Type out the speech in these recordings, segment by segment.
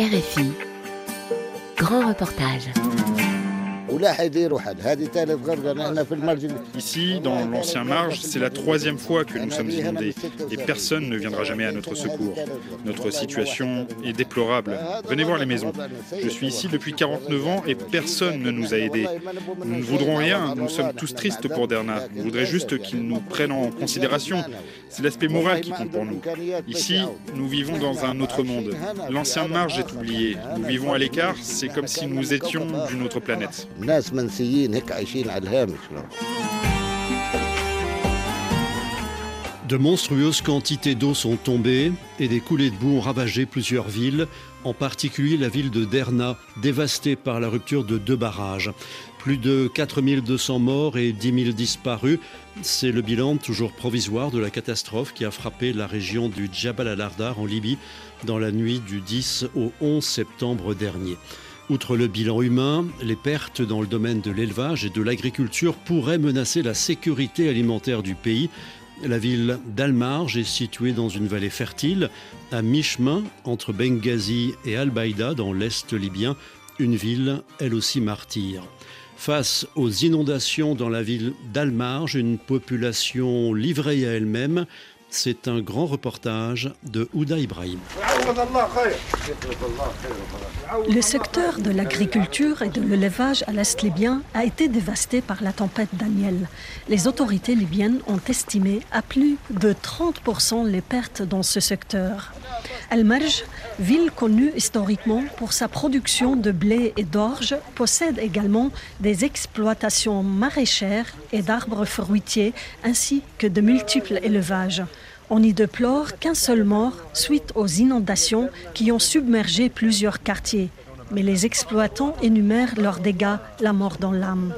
RFI, grand reportage. Ici, dans l'ancien marge, c'est la troisième fois que nous sommes inondés et personne ne viendra jamais à notre secours. Notre situation est déplorable. Venez voir les maisons. Je suis ici depuis 49 ans et personne ne nous a aidés. Nous ne voudrons rien, nous sommes tous tristes pour Derna. On voudrait juste qu'ils nous prennent en considération. C'est l'aspect moral qui compte pour nous. Ici, nous vivons dans un autre monde. L'ancien marge est oublié. Nous vivons à l'écart, c'est comme si nous étions d'une autre planète. De monstrueuses quantités d'eau sont tombées et des coulées de boue ont ravagé plusieurs villes, en particulier la ville de Derna, dévastée par la rupture de deux barrages. Plus de 4200 morts et 10 000 disparus, c'est le bilan toujours provisoire de la catastrophe qui a frappé la région du Djabal al-Ardar en Libye dans la nuit du 10 au 11 septembre dernier. Outre le bilan humain, les pertes dans le domaine de l'élevage et de l'agriculture pourraient menacer la sécurité alimentaire du pays. La ville d'Al-Marj est située dans une vallée fertile, à mi-chemin entre Benghazi et Al-Baïda dans l'est libyen, une ville elle aussi martyre. Face aux inondations dans la ville d'Al-Marj, une population livrée à elle-même, c'est un grand reportage de Ouda Ibrahim. Le secteur de l'agriculture et de l'élevage à l'Est libyen a été dévasté par la tempête Daniel. Les autorités libyennes ont estimé à plus de 30% les pertes dans ce secteur. Al-Marj, ville connue historiquement pour sa production de blé et d'orge, possède également des exploitations maraîchères et d'arbres fruitiers ainsi que de multiples élevages. On y déplore qu'un seul mort suite aux inondations qui ont submergé plusieurs quartiers. Mais les exploitants énumèrent leurs dégâts, la mort dans l'âme.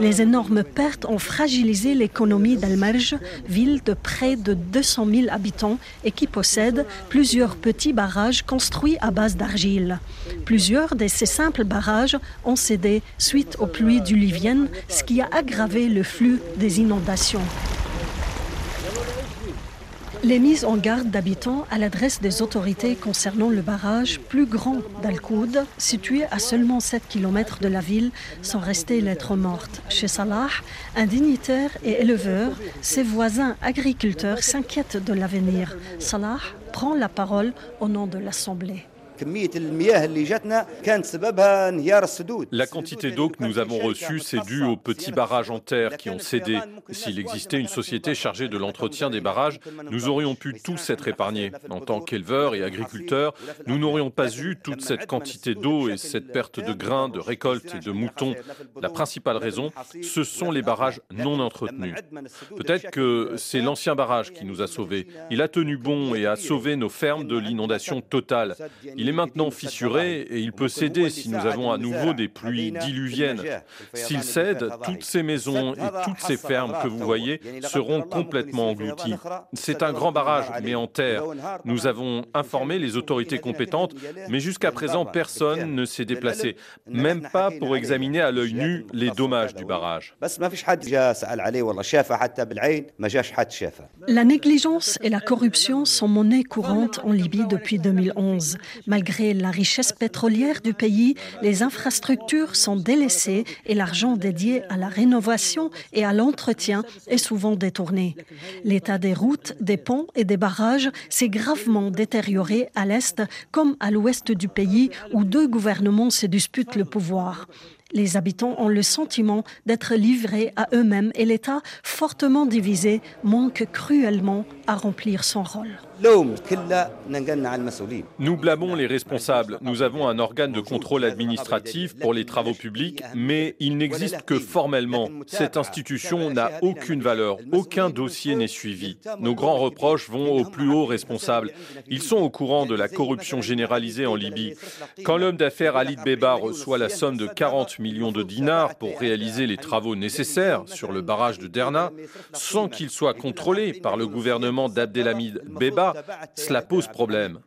Les énormes pertes ont fragilisé l'économie d'Almerge, ville de près de 200 000 habitants et qui possède plusieurs petits barrages construits à base d'argile. Plusieurs de ces simples barrages ont cédé suite aux pluies diluviennes, ce qui a aggravé le flux des inondations. Les mises en garde d'habitants à l'adresse des autorités concernant le barrage plus grand d'Al-Koud, situé à seulement 7 km de la ville, sont restées lettres mortes. Chez Salah, un dignitaire et éleveur, ses voisins agriculteurs s'inquiètent de l'avenir. Salah prend la parole au nom de l'Assemblée. La quantité d'eau que nous avons reçue, c'est dû aux petits barrages en terre qui ont cédé. S'il existait une société chargée de l'entretien des barrages, nous aurions pu tous être épargnés. En tant qu'éleveurs et agriculteurs, nous n'aurions pas eu toute cette quantité d'eau et cette perte de grains, de récoltes et de moutons. La principale raison, ce sont les barrages non entretenus. Peut-être que c'est l'ancien barrage qui nous a sauvés. Il a tenu bon et a sauvé nos fermes de l'inondation totale. Est maintenant fissuré et il peut céder si nous avons à nouveau des pluies diluviennes. S'il cède, toutes ces maisons et toutes ces fermes que vous voyez seront complètement englouties. C'est un grand barrage, mais en terre. Nous avons informé les autorités compétentes, mais jusqu'à présent, personne ne s'est déplacé, même pas pour examiner à l'œil nu les dommages du barrage. La négligence et la corruption sont monnaie courante en Libye depuis 2011. Malgré la richesse pétrolière du pays, les infrastructures sont délaissées et l'argent dédié à la rénovation et à l'entretien est souvent détourné. L'état des routes, des ponts et des barrages s'est gravement détérioré à l'est comme à l'ouest du pays où deux gouvernements se disputent le pouvoir. Les habitants ont le sentiment d'être livrés à eux-mêmes et l'État, fortement divisé, manque cruellement à remplir son rôle. Nous blâmons les responsables. Nous avons un organe de contrôle administratif pour les travaux publics, mais il n'existe que formellement. Cette institution n'a aucune valeur. Aucun dossier n'est suivi. Nos grands reproches vont aux plus hauts responsables. Ils sont au courant de la corruption généralisée en Libye. Quand l'homme d'affaires Ali Beba reçoit la somme de 40 millions de dinars pour réaliser les travaux nécessaires sur le barrage de Derna, sans qu'il soit contrôlé par le gouvernement d'Abdelhamid Beba, cela pose problème.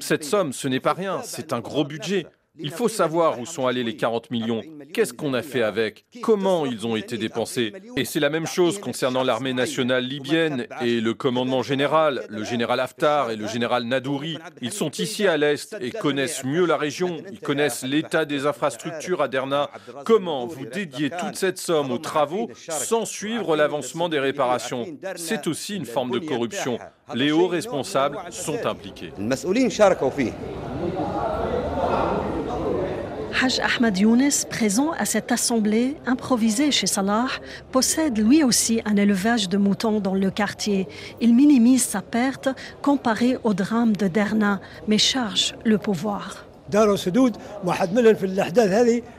Cette somme, ce n'est pas rien, c'est un gros budget. Il faut savoir où sont allés les 40 millions, qu'est-ce qu'on a fait avec, comment ils ont été dépensés. Et c'est la même chose concernant l'armée nationale libyenne et le commandement général, le général Haftar et le général Nadouri. Ils sont ici à l'Est et connaissent mieux la région, ils connaissent l'état des infrastructures à Derna. Comment vous dédiez toute cette somme aux travaux sans suivre l'avancement des réparations C'est aussi une forme de corruption. Les hauts responsables sont impliqués. Haj Ahmad Younes, présent à cette assemblée improvisée chez Salah, possède lui aussi un élevage de moutons dans le quartier. Il minimise sa perte comparé au drame de Derna, mais charge le pouvoir.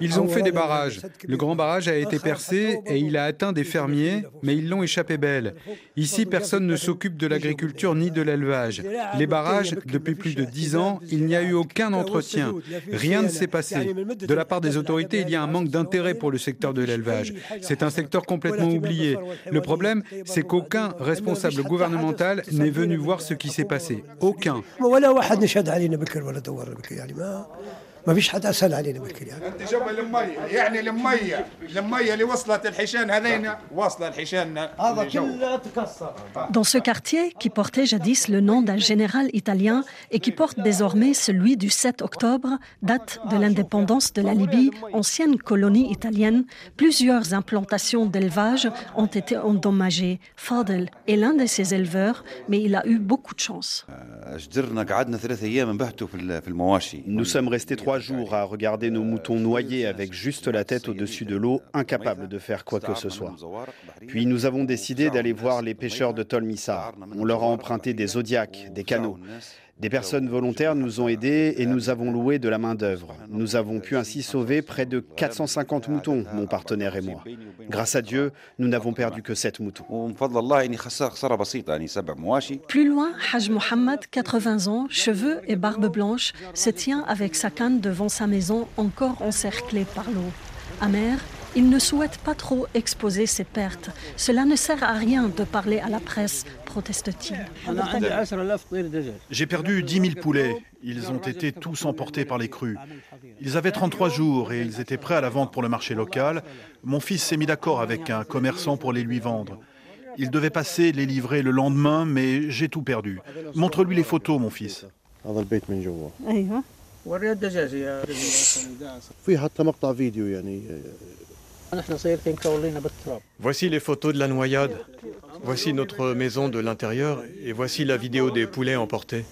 Ils ont fait des barrages. Le grand barrage a été percé et il a atteint des fermiers, mais ils l'ont échappé belle. Ici, personne ne s'occupe de l'agriculture ni de l'élevage. Les barrages, depuis plus de dix ans, il n'y a eu aucun entretien. Rien ne s'est passé. De la part des autorités, il y a un manque d'intérêt pour le secteur de l'élevage. C'est un secteur complètement oublié. Le problème, c'est qu'aucun responsable gouvernemental n'est venu voir ce qui s'est passé. Aucun. up. Dans ce quartier, qui portait jadis le nom d'un général italien et qui porte désormais celui du 7 octobre, date de l'indépendance de la Libye, ancienne colonie italienne, plusieurs implantations d'élevage ont été endommagées. Fadel est l'un de ces éleveurs, mais il a eu beaucoup de chance. Nous sommes restés trois jours à regarder nos moutons noyés avec juste la tête au-dessus de l'eau, incapables de faire quoi que ce soit. Puis nous avons décidé d'aller voir les pêcheurs de Tolmissar. On leur a emprunté des zodiacs, des canaux. Des personnes volontaires nous ont aidés et nous avons loué de la main-d'œuvre. Nous avons pu ainsi sauver près de 450 moutons, mon partenaire et moi. Grâce à Dieu, nous n'avons perdu que 7 moutons. Plus loin, Haj Mohammed, 80 ans, cheveux et barbe blanche, se tient avec sa canne devant sa maison encore encerclée par l'eau. Amer, il ne souhaite pas trop exposer ses pertes. Cela ne sert à rien de parler à la presse, proteste-t-il. J'ai perdu 10 000 poulets. Ils ont été tous emportés par les crues. Ils avaient 33 jours et ils étaient prêts à la vente pour le marché local. Mon fils s'est mis d'accord avec un commerçant pour les lui vendre. Il devait passer les livrer le lendemain, mais j'ai tout perdu. Montre-lui les photos, mon fils. Voici les photos de la noyade. Voici notre maison de l'intérieur et voici la vidéo des poulets emportés.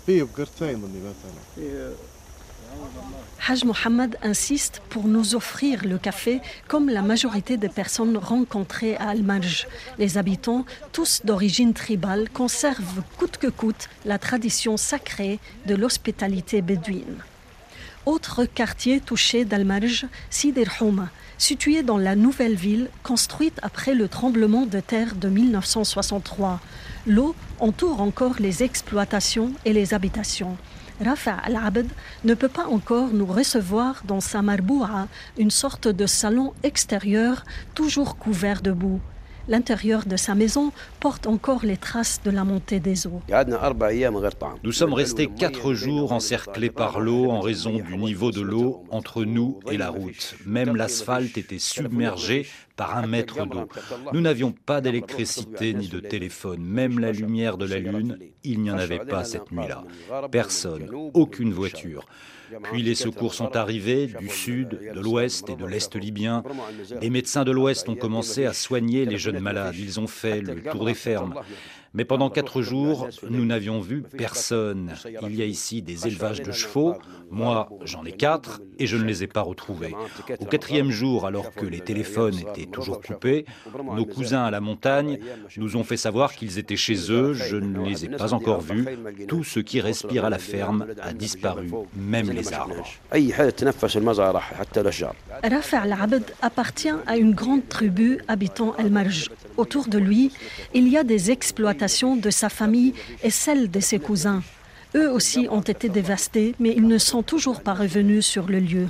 Haj Mohammed insiste pour nous offrir le café comme la majorité des personnes rencontrées à Al-Marj. Les habitants, tous d'origine tribale, conservent coûte que coûte la tradition sacrée de l'hospitalité bédouine. Autre quartier touché d'Al-Marj, Sidir Houma, situé dans la nouvelle ville construite après le tremblement de terre de 1963. L'eau entoure encore les exploitations et les habitations. Rafa Al-Abed ne peut pas encore nous recevoir dans sa marboua, une sorte de salon extérieur toujours couvert de boue. L'intérieur de sa maison porte encore les traces de la montée des eaux. Nous sommes restés quatre jours encerclés par l'eau en raison du niveau de l'eau entre nous et la route. Même l'asphalte était submergé par un mètre d'eau. Nous n'avions pas d'électricité ni de téléphone. Même la lumière de la lune, il n'y en avait pas cette nuit-là. Personne, aucune voiture. Puis les secours sont arrivés du sud, de l'ouest et de l'est libyen. Les médecins de l'ouest ont commencé à soigner les jeunes malades. Ils ont fait le tour des fermes. Mais pendant quatre jours, nous n'avions vu personne. Il y a ici des élevages de chevaux. Moi, j'en ai quatre et je ne les ai pas retrouvés. Au quatrième jour, alors que les téléphones étaient toujours coupés, nos cousins à la montagne nous ont fait savoir qu'ils étaient chez eux. Je ne les ai pas encore vus. Tout ce qui respire à la ferme a disparu, même les arbres. Rafa al-Abd appartient à une grande tribu habitant Al-Marj. Autour de lui, il y a des exploitations de sa famille et celles de ses cousins. Eux aussi ont été dévastés, mais ils ne sont toujours pas revenus sur le lieu.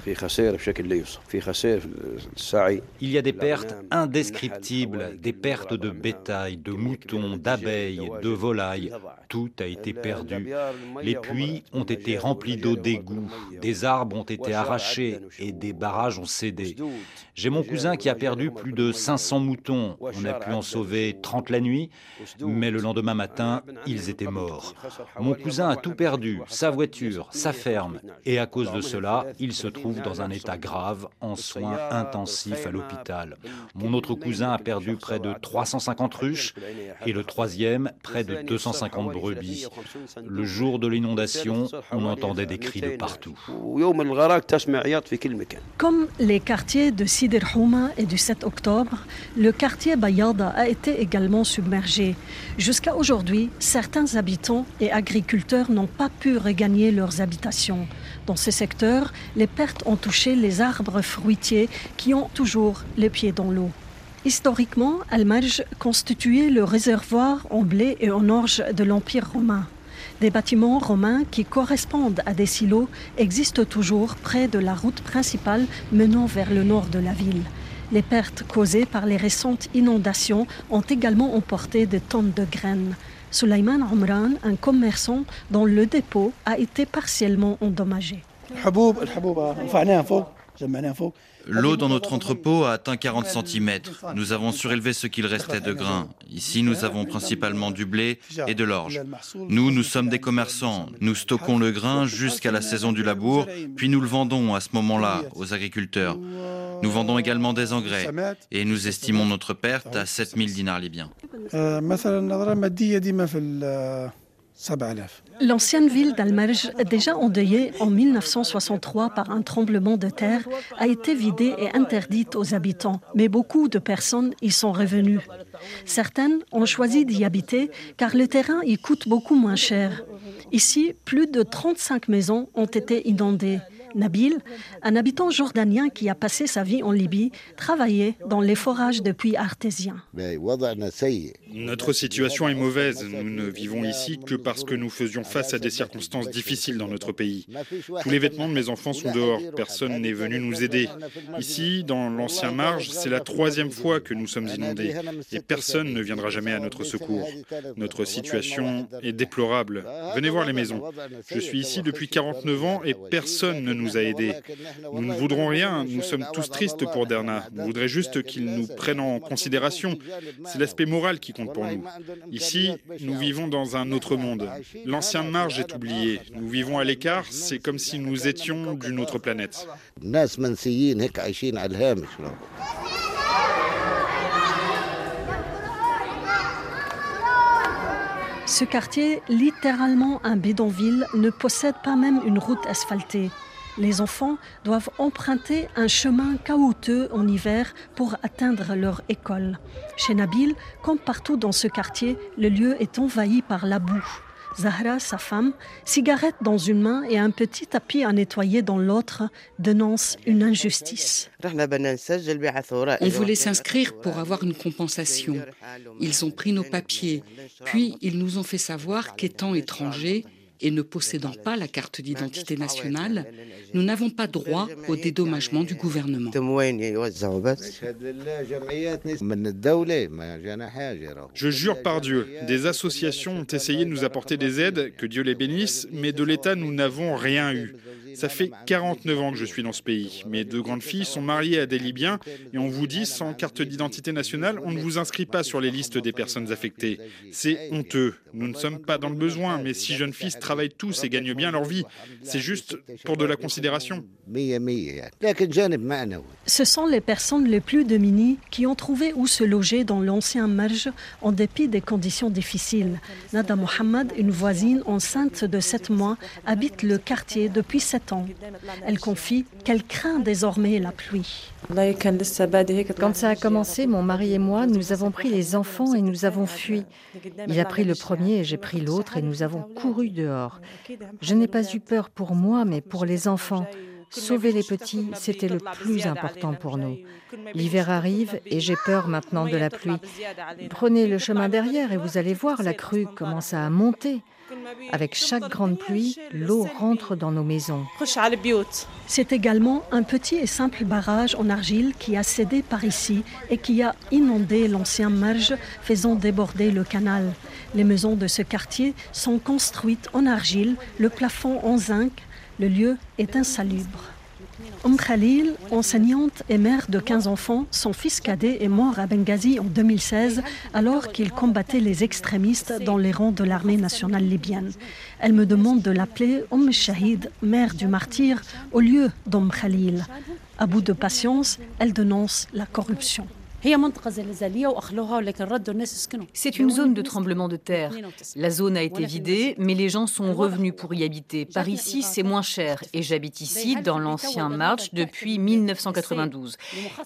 Il y a des pertes indescriptibles, des pertes de bétail, de moutons, d'abeilles, de volailles. Tout a été perdu. Les puits ont été remplis d'eau d'égout, des arbres ont été arrachés et des barrages ont cédé. J'ai mon cousin qui a perdu plus de 500 moutons. On a pu en sauver 30 la nuit, mais le lendemain matin, ils étaient morts. Mon cousin a tout perdu, sa voiture, sa ferme, et à cause de cela, il se trouve dans un état grave, en soins intensifs à l'hôpital. Mon autre cousin a perdu près de 350 ruches, et le troisième, près de 250 brebis. Le jour de l'inondation, on entendait des cris de partout. Comme les quartiers de Sidir Houma et du 7 octobre, le quartier Bayada a été également submergé. Jusqu'à aujourd'hui, certains habitants et agriculteurs n'ont pas pu regagner leurs habitations. Dans ce secteur, les pertes ont touché les arbres fruitiers qui ont toujours les pieds dans l'eau. Historiquement, Al-Marj constituait le réservoir en blé et en orge de l'Empire romain. Des bâtiments romains qui correspondent à des silos existent toujours près de la route principale menant vers le nord de la ville. Les pertes causées par les récentes inondations ont également emporté des tonnes de graines. Sulaiman Omran, un commerçant dont le dépôt a été partiellement endommagé. L'eau dans notre entrepôt a atteint 40 cm. Nous avons surélevé ce qu'il restait de grains. Ici, nous avons principalement du blé et de l'orge. Nous, nous sommes des commerçants. Nous stockons le grain jusqu'à la saison du labour, puis nous le vendons à ce moment-là aux agriculteurs. Nous vendons également des engrais et nous estimons notre perte à 7000 dinars libyens. L'ancienne ville d'Al-Marj, déjà endeuillée en 1963 par un tremblement de terre, a été vidée et interdite aux habitants, mais beaucoup de personnes y sont revenues. Certaines ont choisi d'y habiter car le terrain y coûte beaucoup moins cher. Ici, plus de 35 maisons ont été inondées. Nabil, un habitant jordanien qui a passé sa vie en Libye, travaillait dans les forages de puits artésiens. Notre situation est mauvaise. Nous ne vivons ici que parce que nous faisions face à des circonstances difficiles dans notre pays. Tous les vêtements de mes enfants sont dehors. Personne n'est venu nous aider. Ici, dans l'ancien Marge, c'est la troisième fois que nous sommes inondés et personne ne viendra jamais à notre secours. Notre situation est déplorable. Venez voir les maisons. Je suis ici depuis 49 ans et personne ne nous nous ne voudrons rien, nous sommes tous tristes pour Derna. Nous voudrions juste qu'il nous prenne en considération. C'est l'aspect moral qui compte pour nous. Ici, nous vivons dans un autre monde. L'ancien marge est oublié. Nous vivons à l'écart, c'est comme si nous étions d'une autre planète. Ce quartier, littéralement un bidonville, ne possède pas même une route asphaltée. Les enfants doivent emprunter un chemin caouteux en hiver pour atteindre leur école. Chez Nabil, comme partout dans ce quartier, le lieu est envahi par la boue. Zahra, sa femme, cigarette dans une main et un petit tapis à nettoyer dans l'autre, dénonce une injustice. On voulait s'inscrire pour avoir une compensation. Ils ont pris nos papiers, puis ils nous ont fait savoir qu'étant étrangers, et ne possédant pas la carte d'identité nationale, nous n'avons pas droit au dédommagement du gouvernement. Je jure par Dieu, des associations ont essayé de nous apporter des aides, que Dieu les bénisse, mais de l'État, nous n'avons rien eu. Ça fait 49 ans que je suis dans ce pays. Mes deux grandes filles sont mariées à des Libyens et on vous dit, sans carte d'identité nationale, on ne vous inscrit pas sur les listes des personnes affectées. C'est honteux. Nous ne sommes pas dans le besoin, mais six jeunes filles travaillent tous et gagnent bien leur vie. C'est juste pour de la considération. Ce sont les personnes les plus démunies qui ont trouvé où se loger dans l'ancien Marge en dépit des conditions difficiles. Nada Mohamed, une voisine enceinte de 7 mois, habite le quartier depuis 7 elle confie qu'elle craint désormais la pluie. Quand ça a commencé, mon mari et moi, nous avons pris les enfants et nous avons fui. Il a pris le premier et j'ai pris l'autre et nous avons couru dehors. Je n'ai pas eu peur pour moi, mais pour les enfants. Sauver les petits, c'était le plus important pour nous. L'hiver arrive et j'ai peur maintenant de la pluie. Prenez le chemin derrière et vous allez voir, la crue commence à monter. Avec chaque grande pluie, l'eau rentre dans nos maisons. C'est également un petit et simple barrage en argile qui a cédé par ici et qui a inondé l'ancien marge, faisant déborder le canal. Les maisons de ce quartier sont construites en argile, le plafond en zinc. Le lieu est insalubre. Om Khalil, enseignante et mère de 15 enfants, son fils cadet est mort à Benghazi en 2016 alors qu'il combattait les extrémistes dans les rangs de l'armée nationale libyenne. Elle me demande de l'appeler Om Shahid, mère du martyr, au lieu d'Om Khalil. À bout de patience, elle dénonce la corruption. C'est une zone de tremblement de terre. La zone a été vidée, mais les gens sont revenus pour y habiter. Par ici, c'est moins cher et j'habite ici, dans l'ancien March, depuis 1992.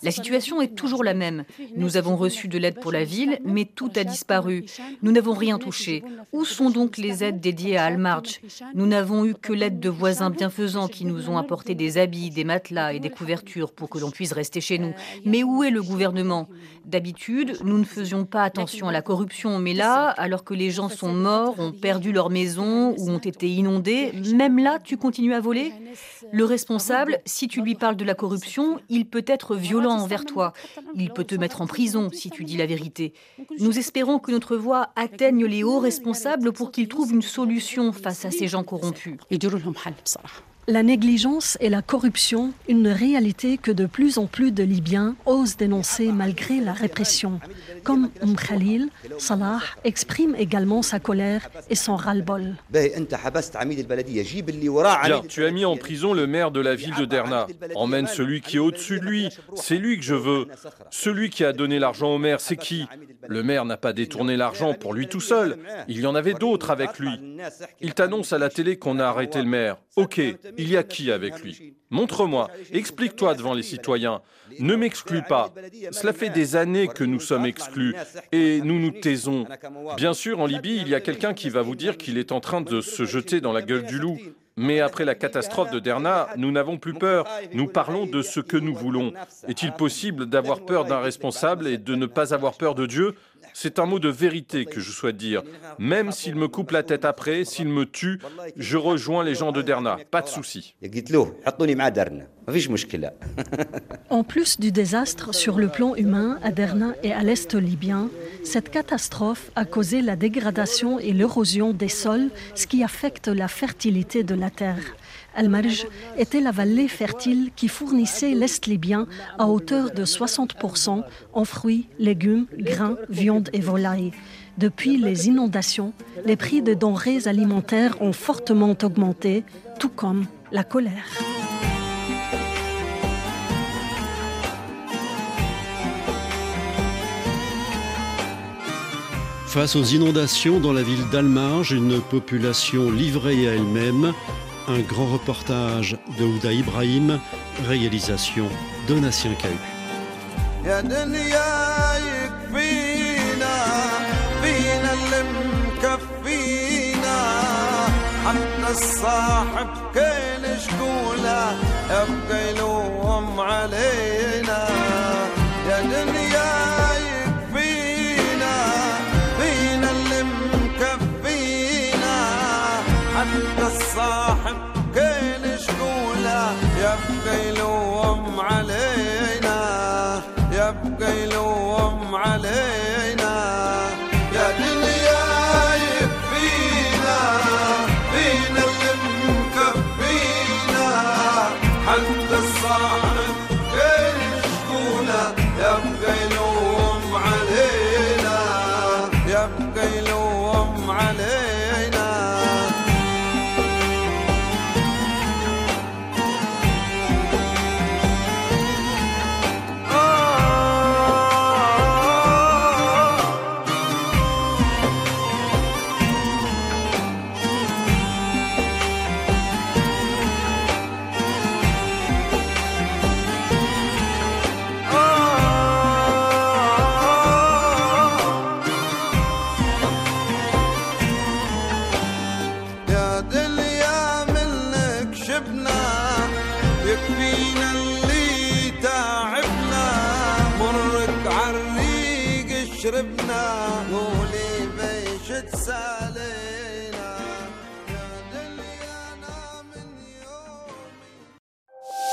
La situation est toujours la même. Nous avons reçu de l'aide pour la ville, mais tout a disparu. Nous n'avons rien touché. Où sont donc les aides dédiées à Al-March Nous n'avons eu que l'aide de voisins bienfaisants qui nous ont apporté des habits, des matelas et des couvertures pour que l'on puisse rester chez nous. Mais où est le gouvernement D'habitude, nous ne faisions pas attention à la corruption, mais là, alors que les gens sont morts, ont perdu leur maison ou ont été inondés, même là, tu continues à voler? Le responsable, si tu lui parles de la corruption, il peut être violent envers toi. Il peut te mettre en prison si tu dis la vérité. Nous espérons que notre voix atteigne les hauts responsables pour qu'ils trouvent une solution face à ces gens corrompus. La négligence et la corruption, une réalité que de plus en plus de Libyens osent dénoncer malgré la répression. Comme Oum Khalil, Salah exprime également sa colère et son ras-le-bol. tu as mis en prison le maire de la ville de Derna. Emmène celui qui est au-dessus de lui. C'est lui que je veux. Celui qui a donné l'argent au maire, c'est qui? Le maire n'a pas détourné l'argent pour lui tout seul. Il y en avait d'autres avec lui. Il t'annonce à la télé qu'on a arrêté le maire. Ok, il y a qui avec lui Montre-moi, explique-toi devant les citoyens. Ne m'exclus pas. Cela fait des années que nous sommes exclus et nous nous taisons. Bien sûr, en Libye, il y a quelqu'un qui va vous dire qu'il est en train de se jeter dans la gueule du loup. Mais après la catastrophe de Derna, nous n'avons plus peur. Nous parlons de ce que nous voulons. Est-il possible d'avoir peur d'un responsable et de ne pas avoir peur de Dieu? C'est un mot de vérité que je souhaite dire. Même s'il me coupe la tête après, s'il me tue, je rejoins les gens de Derna. Pas de souci. En plus du désastre sur le plan humain à Derna et à l'est libyen, cette catastrophe a causé la dégradation et l'érosion des sols, ce qui affecte la fertilité de la terre. Al-Marj était la vallée fertile qui fournissait l'Est libyen à hauteur de 60% en fruits, légumes, grains, viande et volailles. Depuis les inondations, les prix des denrées alimentaires ont fortement augmenté, tout comme la colère. Face aux inondations dans la ville d'Almarge, une population livrée à elle-même, un grand reportage de Ouda Ibrahim, réalisation Donatien Cahu. I don't know.